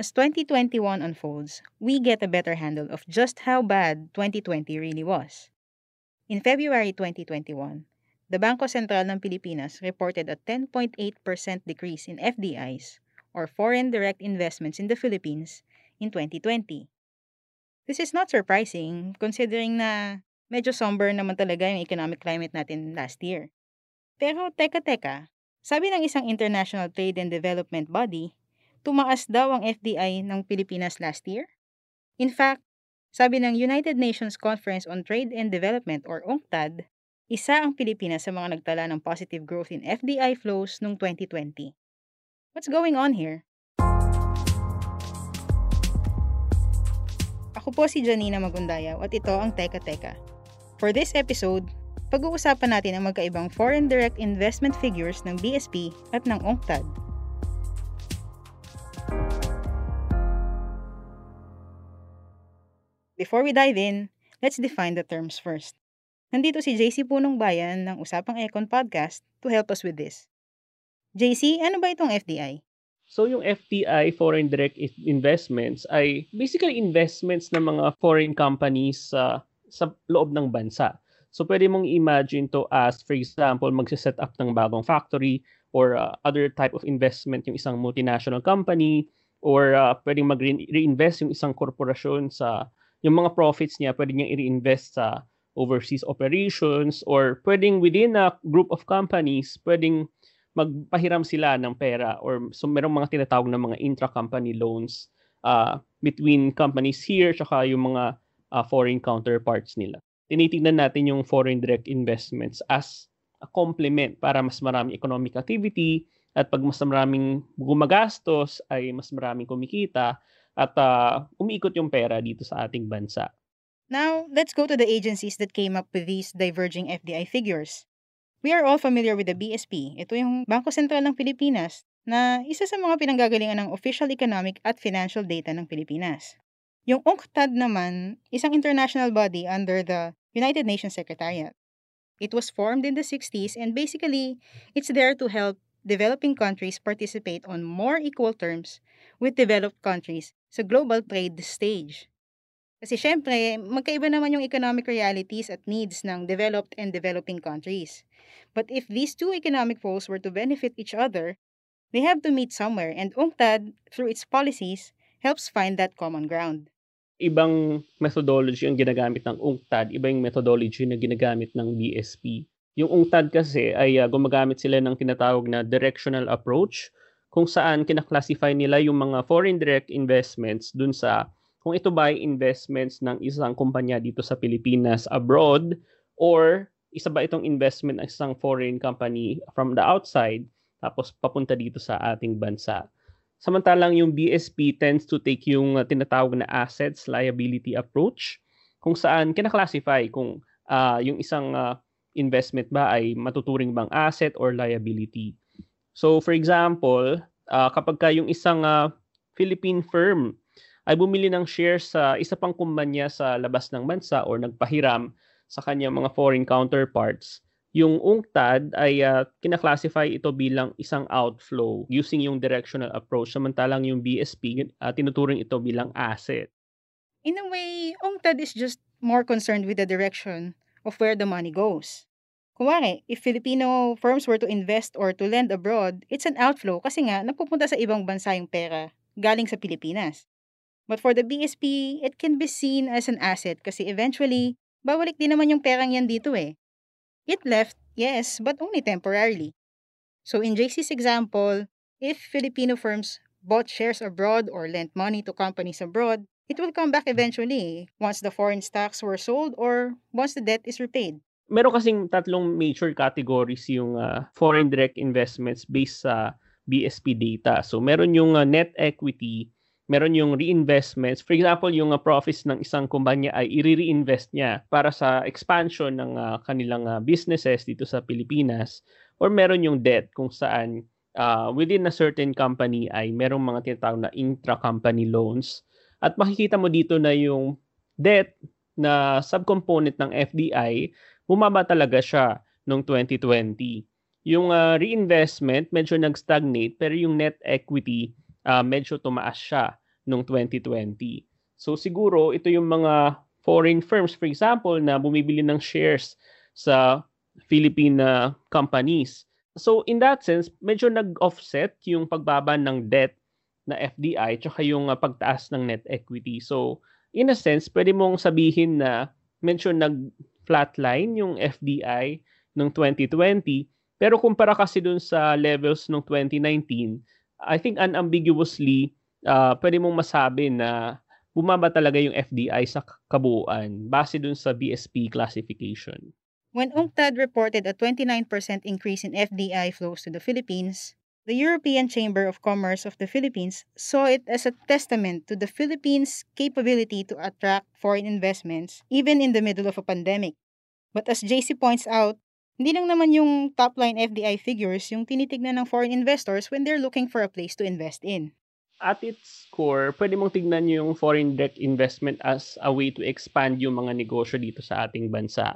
As 2021 unfolds, we get a better handle of just how bad 2020 really was. In February 2021, the Bangko Sentral ng Pilipinas reported a 10.8% decrease in FDIs or foreign direct investments in the Philippines in 2020. This is not surprising considering na medyo somber naman talaga yung economic climate natin last year. Pero teka-teka, sabi ng isang international trade and development body, tumaas daw ang FDI ng Pilipinas last year. In fact, sabi ng United Nations Conference on Trade and Development or UNCTAD, isa ang Pilipinas sa mga nagtala ng positive growth in FDI flows noong 2020. What's going on here? Ako po si Janina Magundayaw at ito ang Teka Teka. For this episode, pag-uusapan natin ang magkaibang foreign direct investment figures ng BSP at ng UNCTAD. Before we dive in, let's define the terms first. Nandito si JC Punong Bayan ng Usapang Econ Podcast to help us with this. JC, ano ba itong FDI? So yung FDI, Foreign Direct Investments, ay basically investments ng mga foreign companies sa sa loob ng bansa. So pwede mong imagine to as, for example, magsiset up ng bagong factory or uh, other type of investment yung isang multinational company or uh, pwedeng mag-reinvest yung isang korporasyon sa yung mga profits niya, pwede niyang i-reinvest sa overseas operations or pwedeng within a group of companies, pwedeng magpahiram sila ng pera or so merong mga tinatawag na mga intra-company loans uh, between companies here tsaka yung mga uh, foreign counterparts nila. Tinitingnan natin yung foreign direct investments as a complement para mas maraming economic activity at pag mas maraming gumagastos ay mas maraming kumikita at uh, umiikot yung pera dito sa ating bansa. Now, let's go to the agencies that came up with these diverging FDI figures. We are all familiar with the BSP. Ito yung Bangko Sentral ng Pilipinas na isa sa mga pinanggagalingan ng official economic at financial data ng Pilipinas. Yung UNCTAD naman, isang international body under the United Nations Secretariat. It was formed in the 60s and basically, it's there to help developing countries participate on more equal terms with developed countries sa global trade stage. Kasi syempre, magkaiba naman yung economic realities at needs ng developed and developing countries. But if these two economic poles were to benefit each other, they have to meet somewhere and UNCTAD, through its policies, helps find that common ground. Ibang methodology ang ginagamit ng UNCTAD, iba yung methodology na ginagamit ng BSP. Yung UNCTAD kasi ay uh, gumagamit sila ng tinatawag na directional approach kung saan kinaklasify nila yung mga foreign direct investments dun sa kung ito ba ay investments ng isang kumpanya dito sa Pilipinas abroad or isa ba itong investment ng isang foreign company from the outside tapos papunta dito sa ating bansa. Samantalang yung BSP tends to take yung uh, tinatawag na assets liability approach kung saan kinaklasify kung uh, yung isang uh, investment ba ay matuturing bang asset or liability. So for example, uh, kapag ka yung isang uh, Philippine firm ay bumili ng shares sa isa pang kumpanya sa labas ng bansa or nagpahiram sa kanyang mga foreign counterparts, yung UNCTAD ay uh, kinaklasify ito bilang isang outflow using yung directional approach samantalang yung BSP uh, tinuturing ito bilang asset. In a way, UNCTAD is just more concerned with the direction of where the money goes. Kunwari, if Filipino firms were to invest or to lend abroad, it's an outflow kasi nga napupunta sa ibang bansa yung pera galing sa Pilipinas. But for the BSP, it can be seen as an asset kasi eventually, babalik din naman yung perang yan dito eh. It left, yes, but only temporarily. So in JC's example, if Filipino firms bought shares abroad or lent money to companies abroad, it will come back eventually once the foreign stocks were sold or once the debt is repaid. Meron kasing tatlong major categories yung uh, foreign direct investments based sa BSP data. So meron yung uh, net equity, meron yung reinvestments. For example, yung uh, profits ng isang kumpanya ay i-reinvest niya para sa expansion ng uh, kanilang uh, businesses dito sa Pilipinas or meron yung debt kung saan uh, within a certain company ay merong mga tinatawag na intra-company loans. At makikita mo dito na yung debt na subcomponent ng FDI, bumaba talaga siya noong 2020. Yung uh, reinvestment medyo nag-stagnate pero yung net equity uh, medyo tumaas siya noong 2020. So siguro ito yung mga foreign firms for example na bumibili ng shares sa Philippine uh, companies. So in that sense, medyo nag-offset yung pagbaba ng debt na FDI tsaka yung uh, pagtaas ng net equity. So in a sense, pwede mong sabihin na medyo nag-flatline yung FDI ng 2020 pero kumpara kasi dun sa levels ng 2019, I think unambiguously, uh, pwede mong masabi na bumaba talaga yung FDI sa kabuuan base dun sa BSP classification. When UNCTAD reported a 29% increase in FDI flows to the Philippines, the European Chamber of Commerce of the Philippines saw it as a testament to the Philippines' capability to attract foreign investments even in the middle of a pandemic. But as JC points out, hindi lang naman yung top-line FDI figures yung tinitignan ng foreign investors when they're looking for a place to invest in. At its core, pwede mong tignan yung foreign direct investment as a way to expand yung mga negosyo dito sa ating bansa.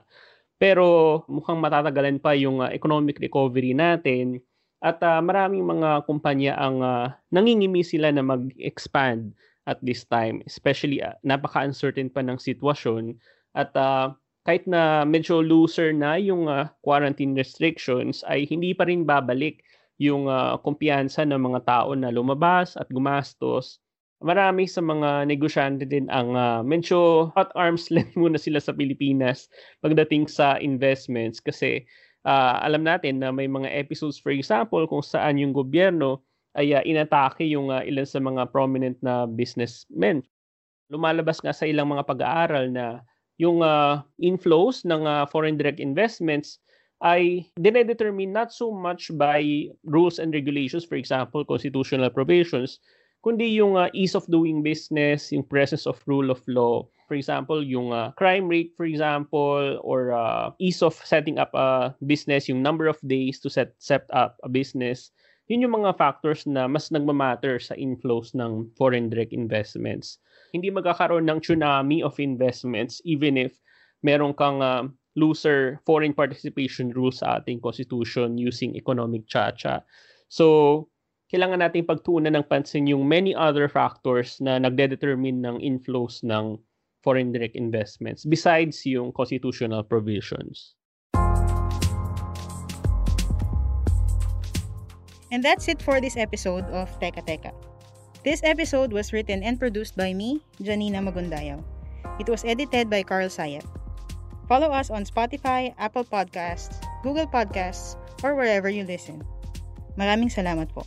Pero mukhang matatagalan pa yung uh, economic recovery natin at uh, maraming mga kumpanya ang uh, nangingimi sila na mag-expand at this time, especially uh, napaka-uncertain pa ng sitwasyon at uh, kahit na medyo looser na yung uh, quarantine restrictions ay hindi pa rin babalik yung uh, kumpiyansa ng mga tao na lumabas at gumastos. Marami sa mga negosyante din ang uh, medyo hot arms length muna sila sa Pilipinas pagdating sa investments kasi uh, alam natin na may mga episodes for example kung saan yung gobyerno ay uh, inatake yung uh, ilan sa mga prominent na businessmen. Lumalabas nga sa ilang mga pag-aaral na yung uh, inflows ng uh, foreign direct investments ay dinedetermine not so much by rules and regulations, for example, constitutional provisions, kundi yung uh, ease of doing business, yung presence of rule of law. For example, yung uh, crime rate, for example, or uh, ease of setting up a business, yung number of days to set, set up a business. Yun yung mga factors na mas nagmamatter sa inflows ng foreign direct investments hindi magkakaroon ng tsunami of investments even if meron kang uh, looser foreign participation rules sa ating constitution using economic chacha. So, kailangan nating pagtuunan ng pansin yung many other factors na nagde-determine ng inflows ng foreign direct investments besides yung constitutional provisions. And that's it for this episode of Teka Teka. This episode was written and produced by me, Janina Magundayaw. It was edited by Carl Sayep. Follow us on Spotify, Apple Podcasts, Google Podcasts, or wherever you listen. Maraming salamat po.